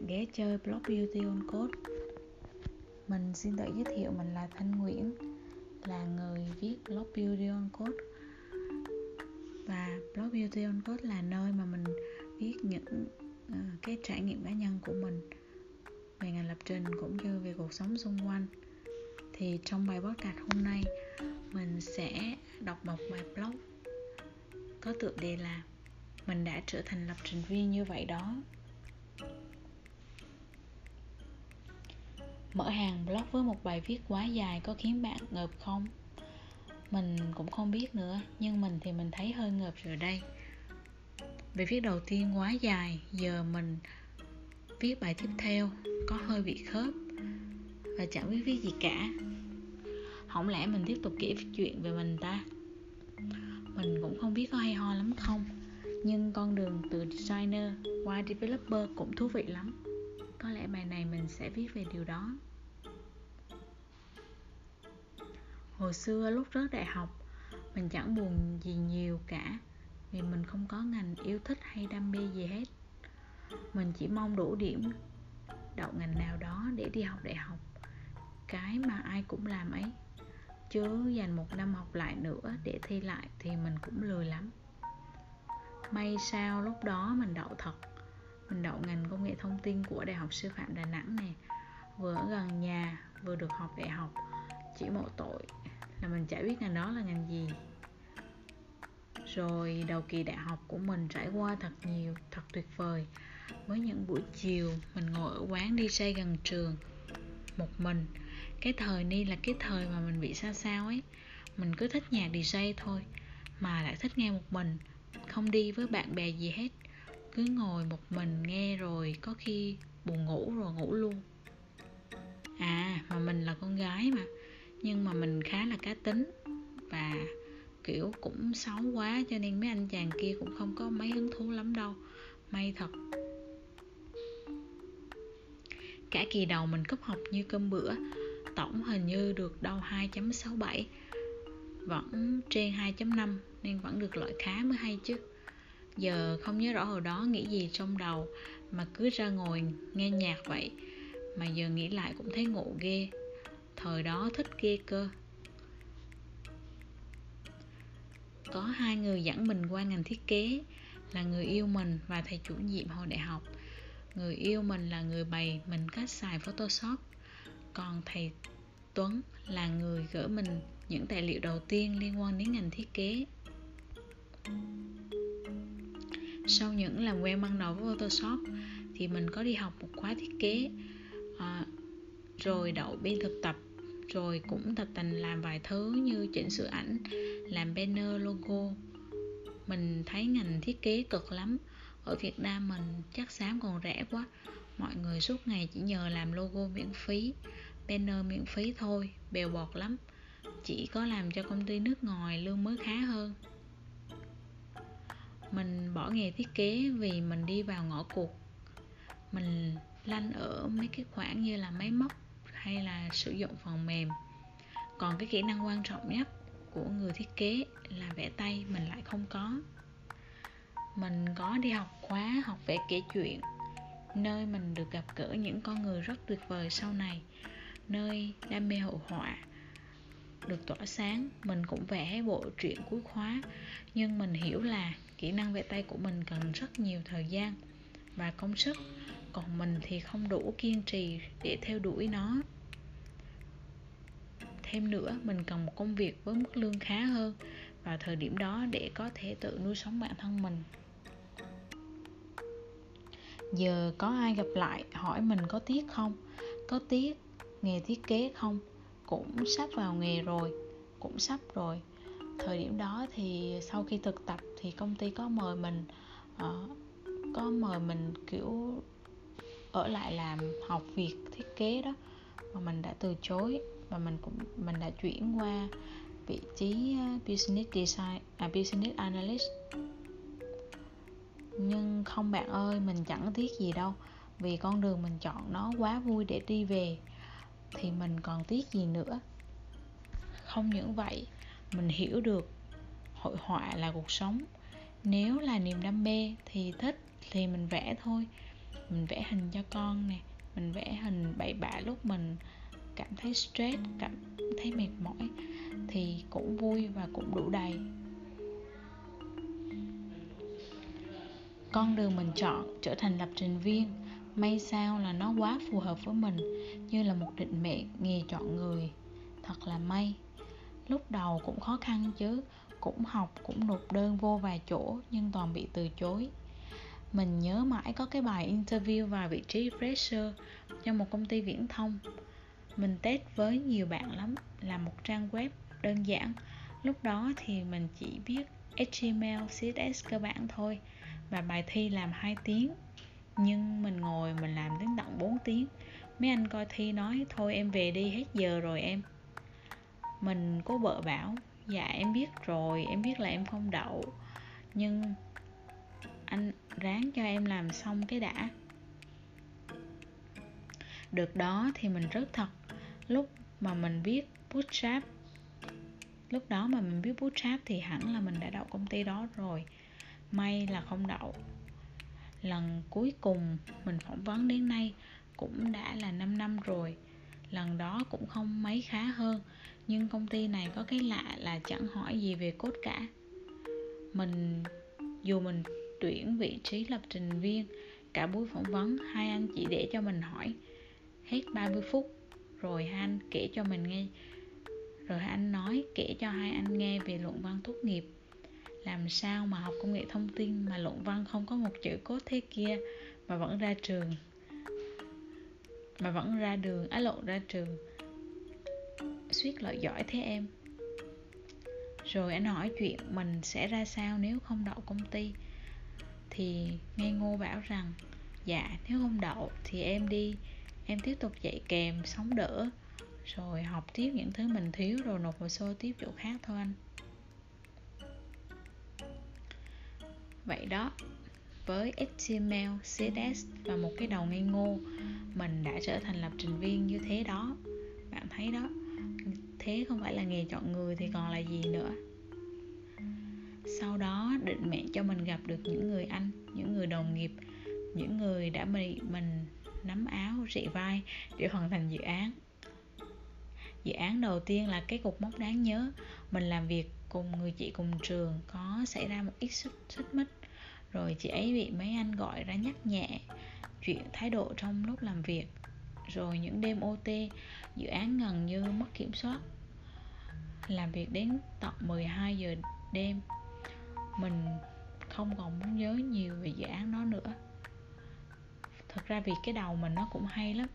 bạn ghé chơi blog Beauty on Code. Mình xin tự giới thiệu mình là Thanh Nguyễn Là người viết blog Beauty on Code. Và blog Beauty on Code là nơi mà mình viết những uh, cái trải nghiệm cá nhân của mình Về ngành lập trình cũng như về cuộc sống xung quanh. Thì trong bài podcast hôm nay Mình sẽ đọc một bài blog Có tựa đề là Mình đã trở thành lập trình viên như vậy đó. Mở hàng blog với một bài viết quá dài có khiến bạn ngợp không? Mình cũng không biết nữa, nhưng mình thì mình thấy hơi ngợp rồi đây. Bài viết đầu tiên quá dài, giờ mình viết bài tiếp theo có hơi bị khớp và chẳng biết viết gì cả. Không lẽ mình tiếp tục kể chuyện về mình ta? Mình cũng không biết có hay ho lắm không, nhưng con đường từ designer qua developer cũng thú vị lắm có lẽ bài này sẽ viết về điều đó. Hồi xưa lúc rớt đại học, mình chẳng buồn gì nhiều cả vì mình không có ngành yêu thích hay đam mê gì hết. Mình chỉ mong đủ điểm, đậu ngành nào đó để đi học đại học. Cái mà ai cũng làm ấy, chứ dành một năm học lại nữa để thi lại thì mình cũng lười lắm. May sao lúc đó mình đậu thật mình đậu ngành công nghệ thông tin của Đại học Sư phạm Đà Nẵng nè. Vừa ở gần nhà, vừa được học đại học. Chỉ một tội là mình chả biết ngành đó là ngành gì. Rồi đầu kỳ đại học của mình trải qua thật nhiều, thật tuyệt vời. Với những buổi chiều mình ngồi ở quán đi xe gần trường Một mình. Cái thời ni là cái thời mà mình bị sao sao ấy. Mình cứ thích nhạc DJ thôi Mà lại thích nghe một mình Không đi với bạn bè gì hết cứ ngồi một mình nghe rồi có khi buồn ngủ rồi ngủ luôn. À mà mình là con gái mà. Nhưng mà mình khá là cá tính. Và, kiểu, cũng xấu quá cho nên mấy anh chàng kia cũng không có mấy hứng thú lắm đâu. May thật. Cả kỳ đầu mình cấp học như cơm bữa, tổng hình như được đâu 2.67 vẫn trên 2.5 nên vẫn được loại khá mới hay chứ giờ không nhớ rõ hồi đó nghĩ gì trong đầu, mà cứ ra ngồi nghe nhạc vậy. Mà giờ nghĩ lại cũng thấy ngộ ghê. Thời đó thích ghê cơ. Có hai người dẫn mình qua ngành thiết kế, là người yêu mình và thầy chủ nhiệm hồi đại học. Người yêu mình là người bày mình cách xài photoshop, còn thầy tuấn là người gửi mình những tài liệu đầu tiên liên quan đến ngành thiết kế sau những làm quen ban đầu với Photoshop thì mình có đi học một khóa thiết kế à, rồi đậu biên thực tập rồi cũng tập tình làm vài thứ như chỉnh sửa ảnh làm banner logo. Mình thấy ngành thiết kế cực lắm. Ở Việt Nam mình chắc xám còn rẻ quá. Mọi người suốt ngày chỉ nhờ làm logo miễn phí banner miễn phí thôi bèo bọt lắm. Chỉ có làm cho công ty nước ngoài lương mới khá hơn mình bỏ nghề thiết kế vì mình đi vào ngõ cụt mình lanh ở mấy cái khoản như là máy móc hay là sử dụng phần mềm. Còn cái kỹ năng quan trọng nhất của người thiết kế là vẽ tay mình lại không có. Mình có đi học khóa, học vẽ kể chuyện, nơi mình được gặp gỡ những con người rất tuyệt vời sau này, nơi đam mê hội họa được tỏa sáng. Mình cũng vẽ bộ truyện cuối khóa, nhưng mình hiểu là kỹ năng vẽ tay của mình cần rất nhiều thời gian và công sức, còn mình thì không đủ kiên trì để theo đuổi nó. Thêm nữa, mình cần một công việc với mức lương khá hơn vào thời điểm đó để có thể tự nuôi sống bản thân mình. Giờ có ai gặp lại hỏi mình có tiếc không? Có tiếc, nghề thiết kế không? Cũng sắp vào nghề rồi, cũng sắp rồi thời điểm đó thì sau khi thực tập thì công ty có mời mình uh, có mời mình kiểu ở lại làm học việc thiết kế đó. Mà mình đã từ chối và mình cũng mình đã chuyển qua vị trí ờ, business design à business analyst. Nhưng không bạn ơi mình chẳng tiếc gì đâu. Vì con đường mình chọn nó quá vui để đi về thì mình còn tiếc gì nữa. Không những vậy mình hiểu được hội họa là cuộc sống. Nếu là niềm đam mê thì thích thì mình vẽ thôi. Mình vẽ hình cho con nè, mình vẽ hình bậy bạ lúc mình cảm thấy stress, cảm thấy mệt mỏi thì cũng vui và cũng đủ đầy. Con đường mình chọn trở thành lập trình viên, may sao là nó quá phù hợp với mình, như là một định mệnh nghề chọn người. Thật là may lúc đầu cũng khó khăn chứ cũng học cũng nộp đơn vô vài chỗ nhưng toàn bị từ chối. Mình nhớ mãi có cái bài interview vào vị trí fresher cho một công ty viễn thông. Mình test với nhiều bạn lắm là một trang web đơn giản. Lúc đó thì mình chỉ biết HTML, CSS cơ bản thôi và bài thi làm 2 tiếng. Nhưng mình ngồi mình làm đến tận 4 tiếng. Mấy anh coi thi nói thôi em về đi hết giờ rồi em mình cô vợ bảo dạ em biết rồi, em biết là em không đậu, nhưng anh ráng cho em làm xong cái đã. Được đó thì mình rất thật. Lúc mà mình biết bootstrap, lúc đó mà mình biết bootstrap thì hẳn là mình đã đậu công ty đó rồi. May là không đậu. Lần cuối cùng mình phỏng vấn đến nay cũng đã là 5 năm rồi. Lần đó cũng không mấy khá hơn nhưng công ty này có cái lạ là chẳng hỏi gì về cốt cả. Mình, dù mình tuyển vị trí lập trình viên, cả buổi phỏng vấn, hai anh chỉ để cho mình hỏi hết 30 phút. Rồi hai anh kể cho mình nghe. Rồi hai anh nói, kể cho hai anh nghe về luận văn tốt nghiệp. Làm sao mà học công nghệ thông tin mà luận văn không có một chữ cốt thế kia mà vẫn ra trường? Mà vẫn ra đường à, á lộn ra trường suýt lợi giỏi thế em. Rồi anh hỏi chuyện mình sẽ ra sao nếu không đậu công ty. Thì nghe ngô bảo rằng dạ nếu không đậu thì em đi em tiếp tục dạy kèm sống đỡ. Rồi học tiếp những thứ mình thiếu rồi nộp hồ sơ tiếp chỗ khác thôi anh. Vậy đó với HTML, CSS và một cái đầu ngây ngô mình đã trở thành lập trình viên như thế đó. Bạn thấy đó thế không phải là nghề chọn người thì còn là gì nữa. Sau đó định mệnh cho mình gặp được những người anh những người đồng nghiệp những người đã bị mình nắm áo rị vai để hoàn thành dự án. Dự án đầu tiên là cái cục mốc đáng nhớ mình làm việc cùng người chị cùng trường có xảy ra một ít xích, xích mích. Rồi chị ấy bị mấy anh gọi ra nhắc nhẹ chuyện thái độ trong lúc làm việc rồi những đêm OT dự án gần như mất kiểm soát. Làm việc đến tận 12 giờ đêm, mình không còn muốn nhớ nhiều về dự án đó nữa. Thật ra vì cái đầu mình nó cũng hay lắm,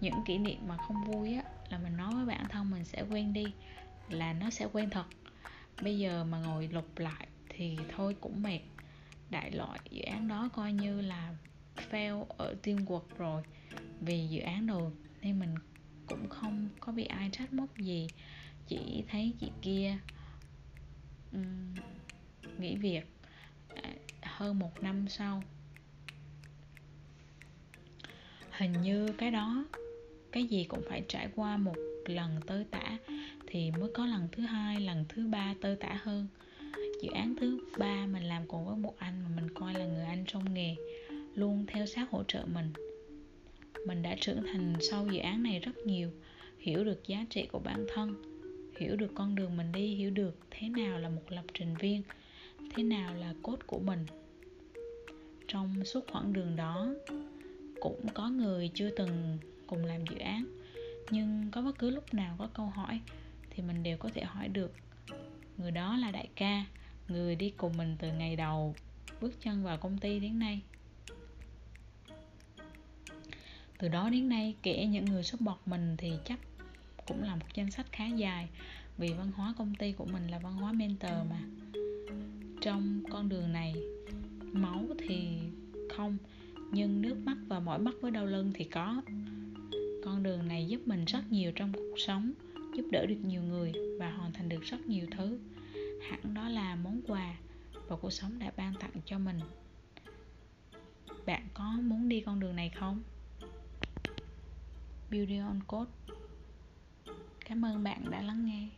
những kỷ niệm mà không vui á, là mình nói với bản thân mình sẽ quên đi, là nó sẽ quên thật. Bây giờ mà ngồi lục lại thì thôi cũng mệt. Đại loại dự án đó coi như là fail ở teamwork rồi vì dự án đầu nên mình cũng không có bị ai trách móc gì chỉ thấy chị kia um, nghỉ việc à, hơn một năm sau. Hình như cái đó cái gì cũng phải trải qua một lần tơi tả thì mới có lần thứ hai lần thứ ba tơi tả hơn. Dự án thứ ba mình làm cùng với một anh mà mình coi là người anh trong nghề luôn theo sát hỗ trợ mình mình đã trưởng thành sau dự án này rất nhiều. Hiểu được giá trị của bản thân. Hiểu được con đường mình đi, hiểu được thế nào là một lập trình viên, thế nào là cốt của mình. Trong suốt khoảng đường đó, cũng có người chưa từng cùng làm dự án, nhưng có bất cứ lúc nào có câu hỏi thì mình đều có thể hỏi được. Người đó là đại ca, người đi cùng mình từ ngày đầu, bước chân vào công ty đến nay. Từ đó đến nay, kể những người support mình thì chắc cũng là một danh sách khá dài, vì văn hóa công ty của mình là văn hóa mentor mà. Trong con đường này, máu thì không, nhưng nước mắt và mỏi mắt với đau lưng thì có. Con đường này giúp mình rất nhiều trong cuộc sống, giúp đỡ được nhiều người và hoàn thành được rất nhiều thứ. Hẳn đó là món quà và cuộc sống đã ban tặng cho mình. Bạn có muốn đi con đường này không? Beauty on Code. Cảm ơn bạn đã lắng nghe.